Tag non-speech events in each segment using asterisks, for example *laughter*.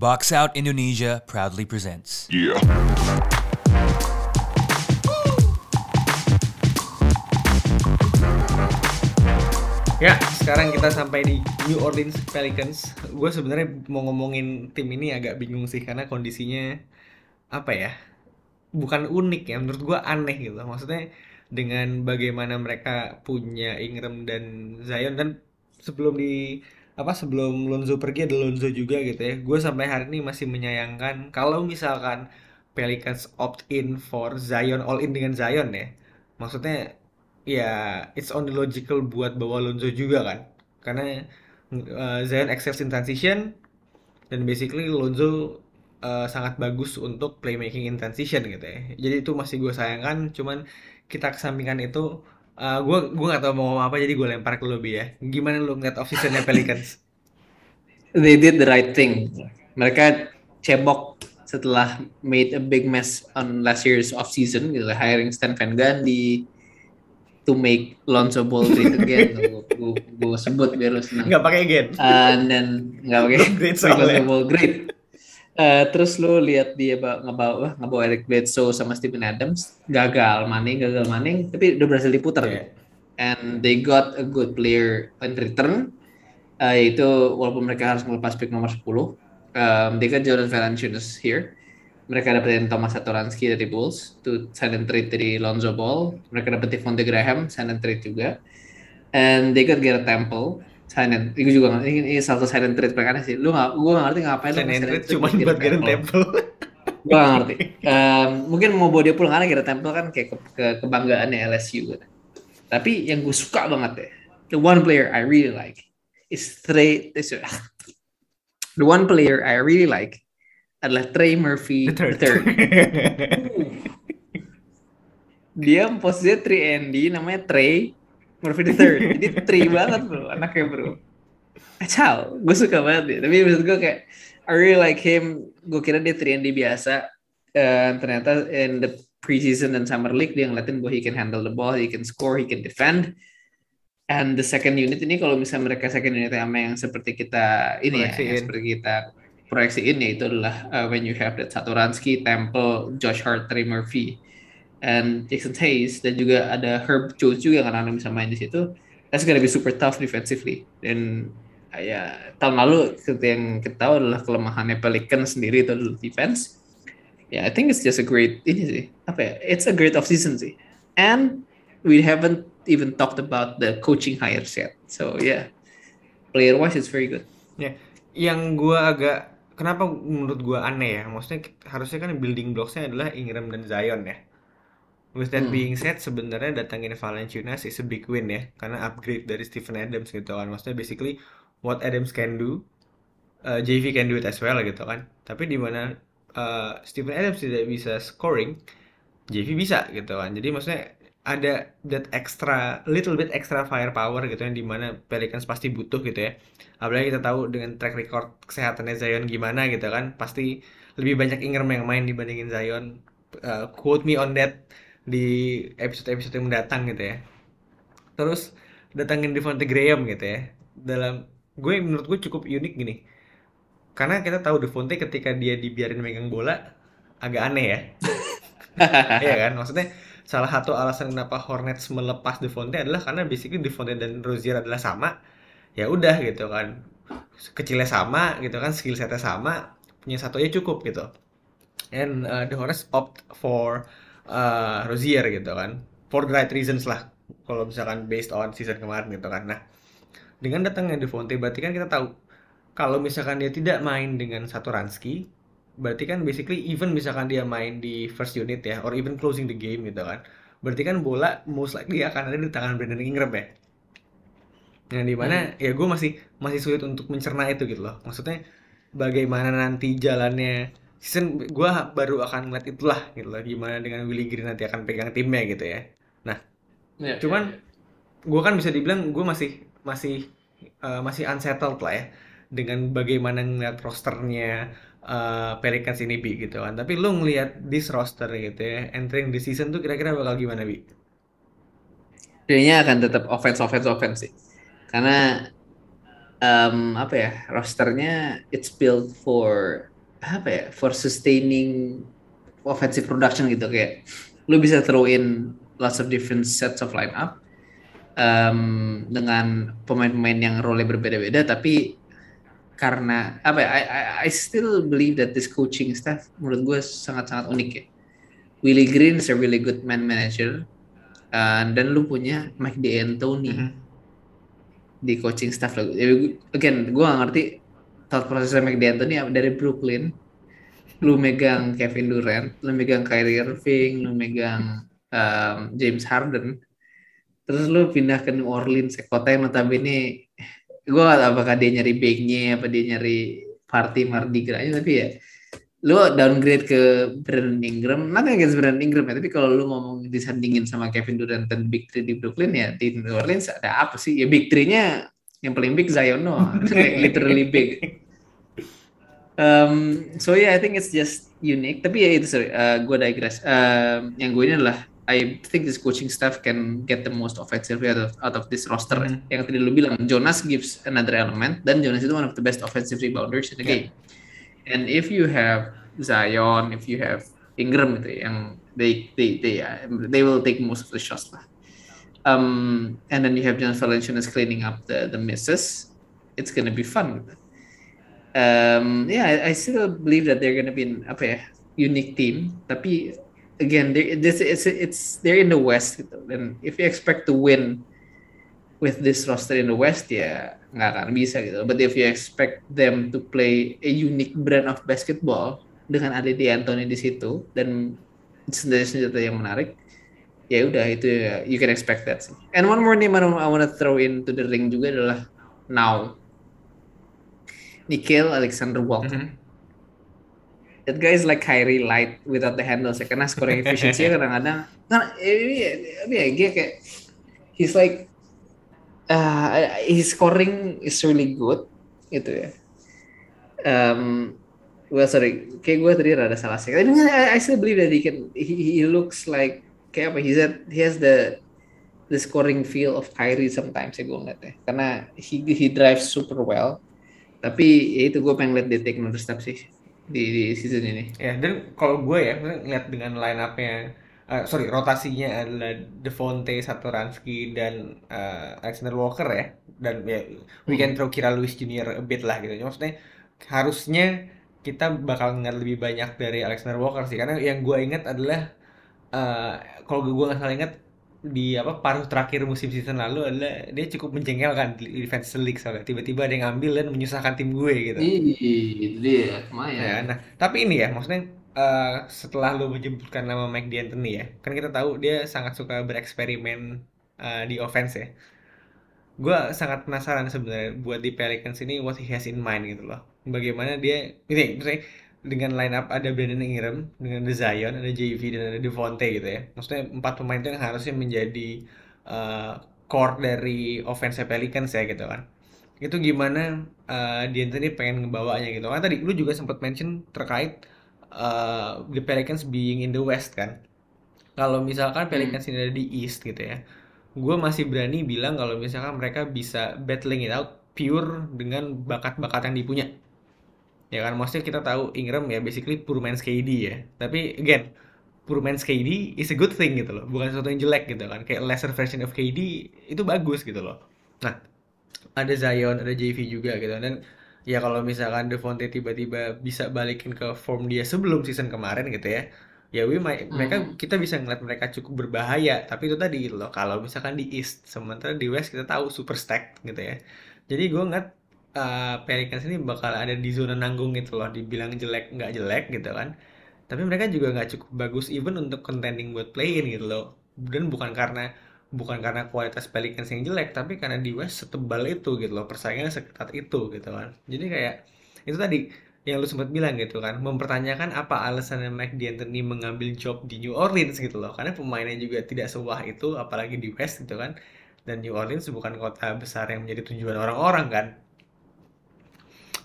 Box Out Indonesia proudly presents. Yeah. Ya, sekarang kita sampai di New Orleans Pelicans. Gue sebenarnya mau ngomongin tim ini agak bingung sih karena kondisinya apa ya? Bukan unik ya, menurut gue aneh gitu. Maksudnya dengan bagaimana mereka punya Ingram dan Zion dan sebelum di apa sebelum Lonzo pergi ada Lonzo juga gitu ya. Gue sampai hari ini masih menyayangkan kalau misalkan Pelicans opt in for Zion all in dengan Zion ya. Maksudnya ya it's only logical buat bawa Lonzo juga kan karena uh, Zion excels in transition dan basically Lonzo uh, sangat bagus untuk playmaking in transition gitu ya jadi itu masih gue sayangkan cuman kita kesampingkan itu uh, gue gue nggak tahu mau ngomong apa jadi gue lempar ke lobby ya gimana lu ngeliat off seasonnya Pelicans *laughs* they did the right thing mereka cebok setelah made a big mess on last year's off season gitu hiring Stan Van Gundy to make Lonzo Ball great again. *laughs* gue sebut biar lo senang. Nggak pakai again. And then nggak pakai great Lonzo Ball great. Uh, terus lu lihat dia ngebawa ngebawa Eric Bledsoe sama Stephen Adams. Gagal maning gagal maning tapi udah berhasil diputar yeah. and they got a good player in return. Uh, yaitu walaupun mereka harus melepas pick nomor 10 um, they got Jordan Valanciunas here. Mereka dapetin Thomas Satoransky dari Bulls to sign and trade dari Lonzo Ball. Mereka dapetin Devonte Graham sign and trade juga. And they got Garrett Temple and itu juga ini, ini salah satu and trade mereka sih lu gak gue gak ngerti ngapain sign and trade cuma buat Garrett Temple gue gak ngerti um, mungkin mau bawa dia pulang karena Garrett Temple kan kayak ke, ke kebanggaannya LSU gitu. tapi yang gue suka banget ya the one player I really like is Trey *sighs* the one player I really like adalah Trey Murphy the third. The third. *laughs* dia posisinya 3 and D namanya Trey Murphy the third. Jadi Trey banget bro, anaknya bro. Kacau, gue suka banget dia. Tapi maksud gue kayak I really like him. Gue kira dia 3 and D biasa. Uh, ternyata in the preseason dan summer league dia ngeliatin bahwa he can handle the ball, he can score, he can defend. And the second unit ini kalau misalnya mereka second unit sama yang seperti kita ini ya, yang seperti kita proyeksi ini itu adalah uh, when you have that Satoransky, Temple, Josh Hart, Trey Murphy, and Jason Hayes dan juga ada Herb Jones juga karena bisa main di situ. That's gonna be super tough defensively. Dan uh, ya tahun lalu yang kita tahu adalah kelemahannya Pelican sendiri itu adalah defense. Ya, yeah, I think it's just a great ini sih. Apa ya? It's a great off season sih. And we haven't even talked about the coaching hires yet. So yeah, player wise it's very good. Ya, yeah. yang gua agak kenapa menurut gua aneh ya maksudnya harusnya kan building blocks-nya adalah Ingram dan Zion ya with that hmm. being said sebenarnya datangin Valanciunas is a big win ya. Karena upgrade dari Stephen Adams gitu kan. Maksudnya basically what Adams can do uh, JV can do it as well gitu kan. Tapi di mana uh, Stephen Adams tidak bisa scoring JV bisa gitu kan. Jadi maksudnya ada that extra little bit extra firepower gitu yang di mana Pelicans pasti butuh gitu ya. Apalagi kita tahu dengan track record kesehatannya Zion gimana gitu kan pasti lebih banyak Ingram yang main dibandingin Zion. Uh, quote me on that di episode-episode yang mendatang gitu ya. Terus datangin Devonte Graham gitu ya. Dalam gue menurut gue cukup unik gini. Karena kita tahu Devonte ketika dia dibiarin megang bola agak aneh ya. *laughs* Iya kan? Maksudnya salah satu alasan kenapa Hornets melepas Devonte adalah karena basically Devonte dan Rozier adalah sama. Ya udah gitu kan. Kecilnya sama gitu kan skill setnya sama punya satu aja cukup gitu. And uh, the Hornets opt for uh, Rozier gitu kan. For the right reasons lah. Kalau misalkan based on season kemarin gitu kan. Nah dengan datangnya Devonte berarti kan kita tahu kalau misalkan dia tidak main dengan satu Ransky berarti kan basically even misalkan dia main di first unit ya or even closing the game gitu kan berarti kan bola most likely akan ada di tangan Brandon Ingram ya. Yang di mana hmm. ya gue masih masih sulit untuk mencerna itu gitu loh. Maksudnya bagaimana nanti jalannya season gue baru akan ngeliat itulah gitu loh gimana dengan Willy Green nanti akan pegang timnya gitu ya. Nah yeah, cuman yeah, yeah. gue kan bisa dibilang gue masih masih uh, masih unsettled lah ya dengan bagaimana ngeliat rosternya uh, Pelicans ini bi gitu kan. Tapi lu ngelihat this roster gitu ya entering the season tuh kira-kira bakal gimana bi? Kayaknya akan tetap offense offense offense sih. Karena um, apa ya rosternya it's built for apa ya for sustaining offensive production gitu kayak lu bisa throw in lots of different sets of lineup um, dengan pemain-pemain yang role berbeda-beda tapi karena apa ya I, I, I still believe that this coaching staff menurut gue sangat-sangat unik ya Willie Green is a really good man manager uh, dan lu punya Mike D'Antoni mm -hmm. di coaching staff again gue gak ngerti thought process Mike D'Antoni dari Brooklyn. Lu megang Kevin Durant, lu megang Kyrie Irving, lu megang um, James Harden, terus lu pindah ke New Orleans, kota yang notabene gue apakah dia nyari banknya apa dia nyari party Mardi Gras tapi ya lu downgrade ke Brandon Ingram. Nanti against Brandon Ingram ya tapi kalau lu ngomong disandingin sama Kevin Durant dan Big Three di Brooklyn ya di New Orleans ada apa sih? Ya Big Three-nya yang paling big Zion no *laughs* literally big Um, so yeah, I think it's just unique. Tapi ya itu sorry, uh, gue digress. Uh, yang gue ini adalah I think this coaching staff can get the most offensive out of, out of this roster. Mm -hmm. Yang tadi lu bilang, Jonas gives another element, dan Jonas itu one of the best offensive rebounders in the yeah. game. And if you have Zion, if you have Ingram itu yang they they they uh, they will take most of the shots lah. Um, and then you have Jonas Valanciunas cleaning up the the misses. It's gonna be fun. Gitu um, yeah, I, I still believe that they're gonna be an, apa ya unique team. Tapi again, this it's it's they're in the West gitu. Dan if you expect to win with this roster in the West ya nggak akan bisa gitu. But if you expect them to play a unique brand of basketball dengan ada di Anthony di situ dan senjata-senjata yang menarik, ya udah itu ya, you can expect that. And one more name I want to throw into the ring juga adalah Now Nikhil Alexander Walton. Mm -hmm. That guy is like Kyrie light without the handles ya karena scoring *laughs* efficiency kadang-kadang nah ini, ini ya dia kayak he's like uh, his scoring is really good gitu ya. Um, well sorry, kayak gue tadi rada salah sih. I, I still believe that he can. He, he looks like kayak apa? He's at, he has the the scoring feel of Kyrie sometimes ya gue ngeliatnya. Karena he he drives super well tapi ya itu gue pengen lihat dia take another step sih di, di season ini. Ya dan kalau gue ya ngeliat dengan line upnya uh, sorry rotasinya adalah Devonte Satoransky dan uh, Alexander Walker ya. Dan ya we can throw Kira Lewis Junior a bit lah gitu. Maksudnya harusnya kita bakal ngeliat lebih banyak dari Alexander Walker sih. Karena yang gue ingat adalah uh, kalau gue nggak salah ingat di apa paruh terakhir musim season lalu adalah dia cukup menjengkelkan di defense league soalnya tiba-tiba ada yang ngambil dan menyusahkan tim gue gitu. Iya, itu dia, lumayan. Ya, nah, tapi ini ya, maksudnya uh, setelah lo menyebutkan nama Mike D'Antoni ya, kan kita tahu dia sangat suka bereksperimen uh, di offense ya. Gue sangat penasaran sebenarnya buat di Pelicans ini what he has in mind gitu loh. Bagaimana dia ini misalnya dengan line up ada Brandon Ingram, dengan The Zion, ada JV dan ada Devonte gitu ya. Maksudnya empat pemain itu yang harusnya menjadi uh, core dari offense Pelicans ya gitu kan. Itu gimana uh, D'Antoni pengen ngebawanya gitu kan. Tadi lu juga sempat mention terkait uh, the Pelicans being in the West kan. Kalau misalkan hmm. Pelicans hmm. ini ada di East gitu ya. Gue masih berani bilang kalau misalkan mereka bisa battling it out pure dengan bakat-bakat yang dipunya ya kan maksudnya kita tahu Ingram ya basically poor man's KD ya. Tapi again poor man's KD is a good thing gitu loh. Bukan sesuatu yang jelek gitu kan. Kayak lesser version of KD itu bagus gitu loh. Nah ada Zion ada JV juga gitu. Dan ya kalau misalkan Devonte tiba-tiba bisa balikin ke form dia sebelum season kemarin gitu ya ya we might, hmm. mereka kita bisa ngeliat mereka cukup berbahaya. Tapi itu tadi gitu loh kalau misalkan di East sementara di West kita tahu super stack gitu ya. Jadi gue ngeliat uh, Pelicans ini bakal ada di zona nanggung gitu loh dibilang jelek nggak jelek gitu kan. Tapi mereka juga nggak cukup bagus even untuk contending buat play-in gitu loh. Dan bukan karena bukan karena kualitas Pelicans yang jelek tapi karena di West setebal itu gitu loh persaingannya seketat itu gitu kan. Jadi kayak itu tadi yang lu sempat bilang gitu kan mempertanyakan apa alasan Mike D'Antoni mengambil job di New Orleans gitu loh. Karena pemainnya juga tidak sewah itu apalagi di West gitu kan. Dan New Orleans bukan kota besar yang menjadi tujuan orang-orang kan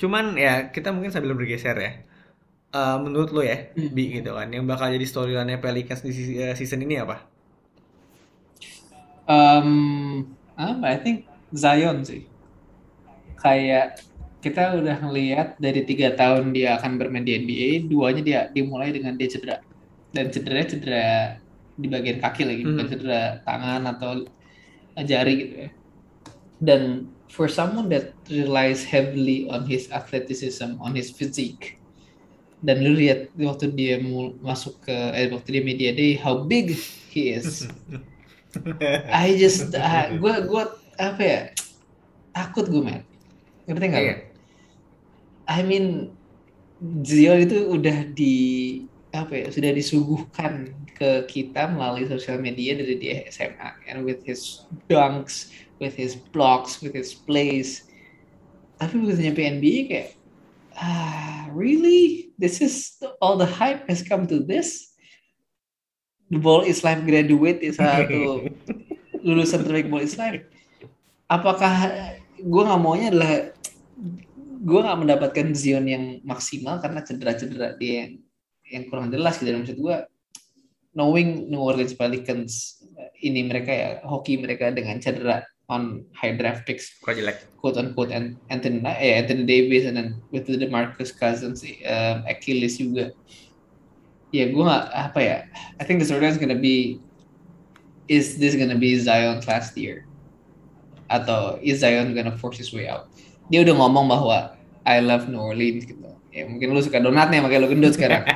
Cuman ya kita mungkin sambil bergeser ya. Uh, menurut lo ya, hmm. Bi gitu kan, yang bakal jadi storyline Pelicans di eh, season ini apa? Um, apa? I think Zion sih. kayak kita udah ngelihat dari tiga tahun dia akan bermain di NBA, duanya dia dimulai dengan dia cedera dan cederanya cedera di bagian kaki lagi, bukan Mhm. cedera tangan atau jari gitu ya. Dan for someone that relies heavily on his athleticism, on his physique, dan lu lihat waktu dia masuk ke eh, waktu dia media day how big he is. *laughs* I just gue gue apa ya takut gue man ngerti nggak? Lu? I mean Zion itu udah di apa ya sudah disuguhkan ke kita melalui sosial media dari dia SMA and with his dunks, with his blocks, with his plays. Tapi begitu nyampe NBA kayak ah really this is all the hype has come to this. The ball is life graduate is satu *laughs* lulusan terbaik ball is life. Apakah gue nggak maunya adalah gue nggak mendapatkan Zion yang maksimal karena cedera-cedera dia yang yang kurang jelas gitu dan maksud gue knowing New Orleans Pelicans ini mereka ya hoki mereka dengan cedera on high draft picks. Kok jelek? quote unquote An- Anthony eh, Anthony Davis and then with the Demarcus Cousins um, Achilles juga. Ya gue nggak apa ya I think the storyline is gonna be is this gonna be Zion's last year? Atau is Zion gonna force his way out? Dia udah ngomong bahwa I love New Orleans gitu. Ya mungkin lu suka donatnya makanya lu gendut sekarang. *laughs*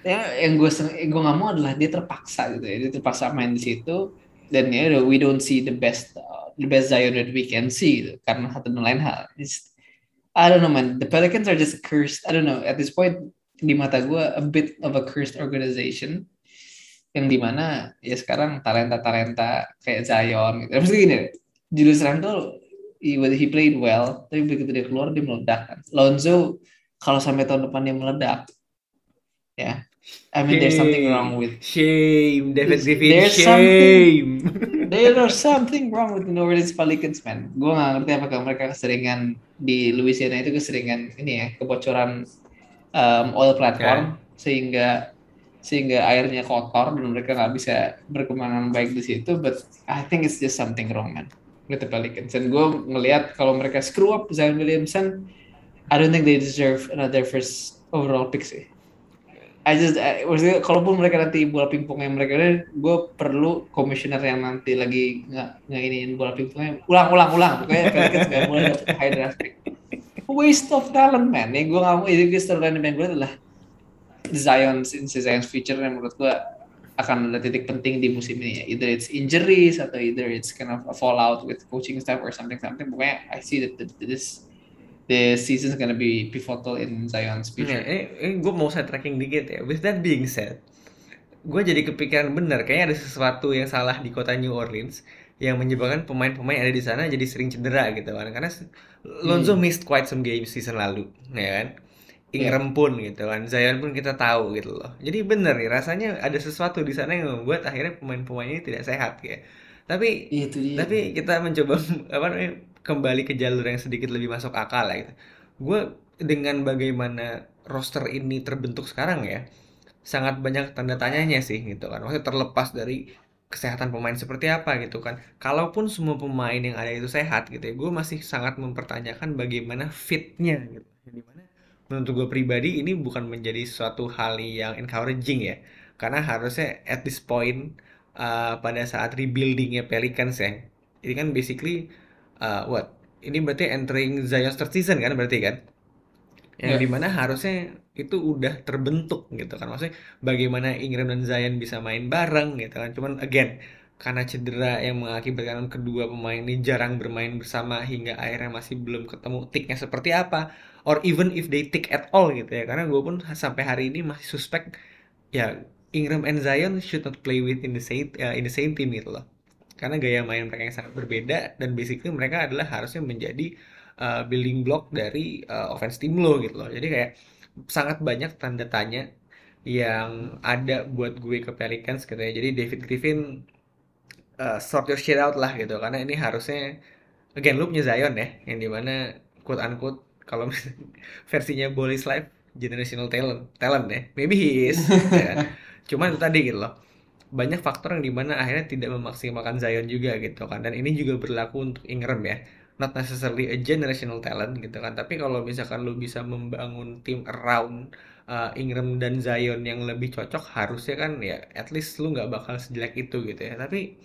Ya yang gue gue nggak mau adalah dia terpaksa gitu ya. Dia terpaksa main di situ dan ya udah, we don't see the best uh, the best Zion that we can see karena satu dan lain hal. It's- I don't know man. The Pelicans are just cursed. I don't know. At this point di mata gue a bit of a cursed organization. Yang di mana ya sekarang talenta-talenta kayak Zion gitu. Maksudnya gini, Julius Randle he, he played well, tapi begitu dia keluar dia meledak kan. Lonzo kalau sampai tahun depan dia meledak, ya, I mean there's something wrong with Shame, David There's- Griffin, there's shame. there are something wrong with the New Orleans Pelicans man. Gue nggak ngerti apakah mereka keseringan di Louisiana itu keseringan ini ya kebocoran um, oil platform sehingga sehingga airnya kotor dan mereka nggak bisa berkembang baik di situ. But I think it's just something wrong man with the Pelicans. Dan gue ngelihat kalau mereka screw up Zion Williamson, I don't think they deserve another first overall pick sih. I just, I, maksudnya kalaupun mereka nanti bola pingpongnya mereka ada, gue perlu komisioner yang nanti lagi nggak nggak iniin bola pingpongnya ulang ulang ulang pokoknya Pelicans nggak boleh dapet high draft pick. Waste of talent man. Yang gue nggak mau itu storyline yang gue adalah Zion's in Zion's future yang menurut gue akan ada titik penting di musim ini ya. Either it's injuries atau either it's kind of a fallout with coaching staff or something something. Pokoknya I see that the- this the season is gonna be pivotal in Zion's Nah, future. ini, ini gue mau saya tracking dikit ya. With that being said, gue jadi kepikiran bener kayaknya ada sesuatu yang salah di kota New Orleans yang menyebabkan pemain-pemain ada di sana jadi sering cedera gitu kan. Karena Lonzo Hmm. missed quite some games season lalu, ya kan. Ingram pun gitu kan, Zion pun kita tahu gitu loh. Jadi bener nih rasanya ada sesuatu di sana yang membuat akhirnya pemain-pemain ini tidak sehat ya. Tapi Itu dia. tapi kita mencoba *laughs* apa namanya kembali ke jalur yang sedikit lebih masuk akal lah gitu. Gue dengan bagaimana roster ini terbentuk sekarang ya, sangat banyak tanda tanyanya sih gitu kan. Maksudnya terlepas dari kesehatan pemain seperti apa gitu kan. Kalaupun semua pemain yang ada itu sehat gitu ya, gue masih sangat mempertanyakan bagaimana fitnya gitu. Di mana menurut gue pribadi ini bukan menjadi suatu hal yang encouraging ya. Karena harusnya at this point uh, pada saat rebuildingnya Pelicans ya. Ini kan basically uh, what? Ini berarti entering Zion's third season kan berarti kan? Yang Ya. di mana harusnya itu udah terbentuk gitu kan. Maksudnya bagaimana Ingram dan Zion bisa main bareng gitu kan. Cuman again karena cedera yang mengakibatkan kedua pemain ini jarang bermain bersama hingga akhirnya masih belum ketemu ticknya seperti apa or even if they tick at all gitu ya karena gue pun sampai hari ini masih suspek ya Ingram and Zion should not play with in the same uh, in the same team gitu loh karena gaya main mereka yang sangat berbeda dan basically mereka adalah harusnya menjadi uh, building block dari uh, offense team lo gitu loh. Jadi kayak sangat banyak tanda tanya yang ada buat gue ke Pelicans gitu ya. Jadi David Griffin uh, sort your shit out lah gitu. Karena ini harusnya again lu punya Zion ya yang di mana quote unquote kalau *laughs* versinya Bolis Life generational talent talent ya. Maybe he is ya kan? *laughs* cuman itu tadi gitu loh banyak faktor yang di mana akhirnya tidak memaksimalkan Zion juga gitu kan. Dan ini juga berlaku untuk Ingram ya. Not necessarily a generational talent gitu kan. Tapi kalau misalkan lu bisa membangun tim around uh, Ingram dan Zion yang lebih cocok harusnya kan ya at least lu nggak bakal sejelek itu gitu ya. Tapi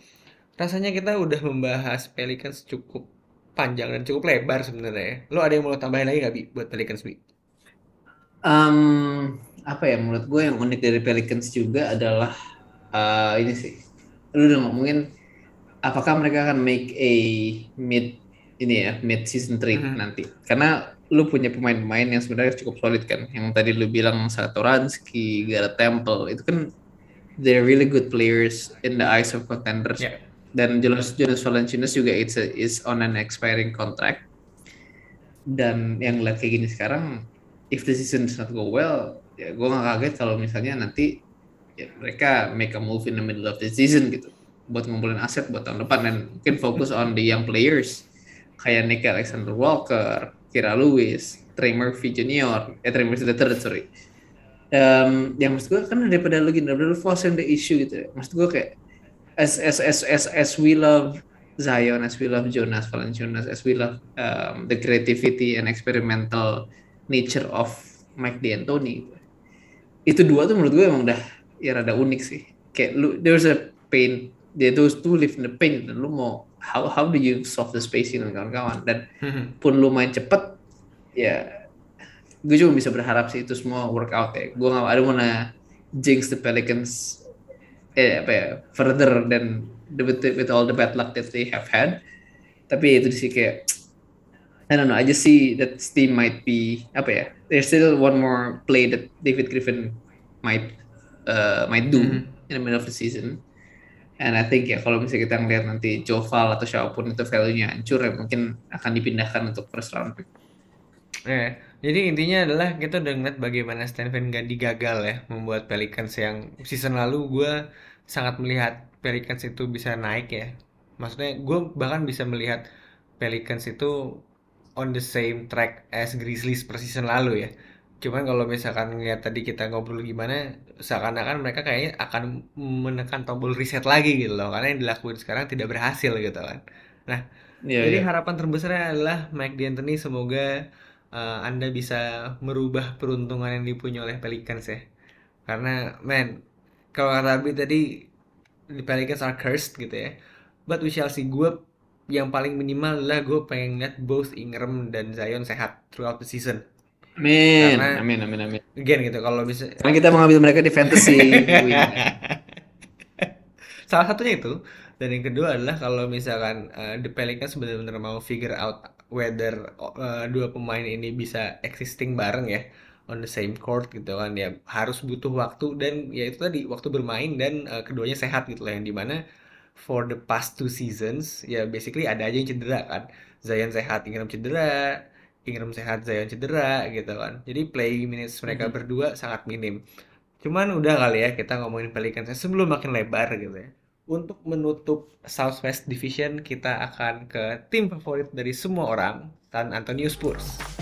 rasanya kita udah membahas Pelicans cukup panjang dan cukup lebar sebenarnya lo ada yang mau tambahin lagi nggak bi buat Pelicans bi? Um, apa ya menurut gue yang unik dari Pelicans juga adalah uh, ini sih. Lu udah ngomongin apakah mereka akan make a mid ini ya mid season trade Mhm. nanti. Karena lu punya pemain-pemain yang sebenarnya cukup solid kan. Yang tadi lu bilang Satoransky, Garrett Temple itu kan they're really good players in the eyes of contenders. Ya. Dan Jonas Jonas Valanciunas juga it's a- is on an expiring contract. Dan yang lihat kayak gini sekarang, if the season does not go well, ya gue gak kaget kalau misalnya nanti ya mereka make a move in the middle of the season gitu. Buat ngumpulin aset buat tahun depan. Dan mungkin fokus on the young players. Kayak Nick Alexander Walker, Kira Lewis, Trey Murphy Jr. eh Trey Murphy the third sorry. Um, yang maksud gue kan daripada lu gini daripada lu forcing the issue gitu ya. Maksud gue kayak as as as as as we love Zion as we love Jonas Valanciunas as we love um, the creativity and experimental nature of Mike D'Antoni itu dua tuh menurut gue emang udah ya rada unik sih. Kayak lu there's a pain. They those two live in the pain. Dan lu mau how how do you solve the spacing dan kawan-kawan? Dan pun lu main cepet ya gue cuma bisa berharap sih itu semua work out ya. Gue gak ada wanna jinx the Pelicans eh apa ya further than the, with, with all the bad luck that they have had. Tapi itu sih kayak I don't know I just see that team might be apa ya there's still one more play that David Griffin might uh, might do Mhm. in the middle of the season and I think ya kalau misalnya kita ngeliat nanti Joval atau siapa pun itu value-nya hancur ya mungkin akan dipindahkan untuk first round pick Ya, jadi intinya adalah kita udah ngeliat bagaimana Stan Van Gundy gagal ya membuat Pelicans yang season lalu gue sangat melihat Pelicans itu bisa naik ya. Maksudnya gue bahkan bisa melihat Pelicans itu on the same track as Grizzlies per season lalu ya. Cuman kalau misalkan ngeliat tadi kita ngobrol gimana, seakan-akan mereka kayaknya akan menekan tombol reset lagi gitu loh. Karena yang dilakuin sekarang tidak berhasil gitu kan. Nah, Iya, jadi iya. harapan terbesarnya adalah Mike D'Antoni semoga uh, Anda bisa merubah peruntungan yang dipunya oleh Pelicans ya. Karena man, kalau kata Abi tadi the Pelicans are cursed gitu ya. But we shall see. Gue yang paling minimal adalah gue pengen lihat both Ingram dan Zion sehat throughout the season. Amin, Karena- amin, amin, amin. Again gitu kalau bisa Karena kita mengambil mereka di fantasy. *laughs* Salah satunya itu. Dan yang kedua adalah kalau misalkan uh, The Pelicans benar-benar mau figure out whether uh, dua pemain ini bisa existing bareng ya on the same court gitu kan ya harus butuh waktu dan ya itu tadi waktu bermain dan uh, keduanya sehat gitu lah yang di mana for the past two seasons ya basically ada aja yang cedera kan Zion sehat Ingram cedera Ingram sehat Zion cedera gitu kan jadi playing minutes mereka Mhm. berdua sangat minim Cuman udah kali ya kita ngomongin Pelicans sebelum makin lebar gitu ya. Untuk menutup Southwest Division kita akan ke tim favorit dari semua orang, San Antonio Spurs.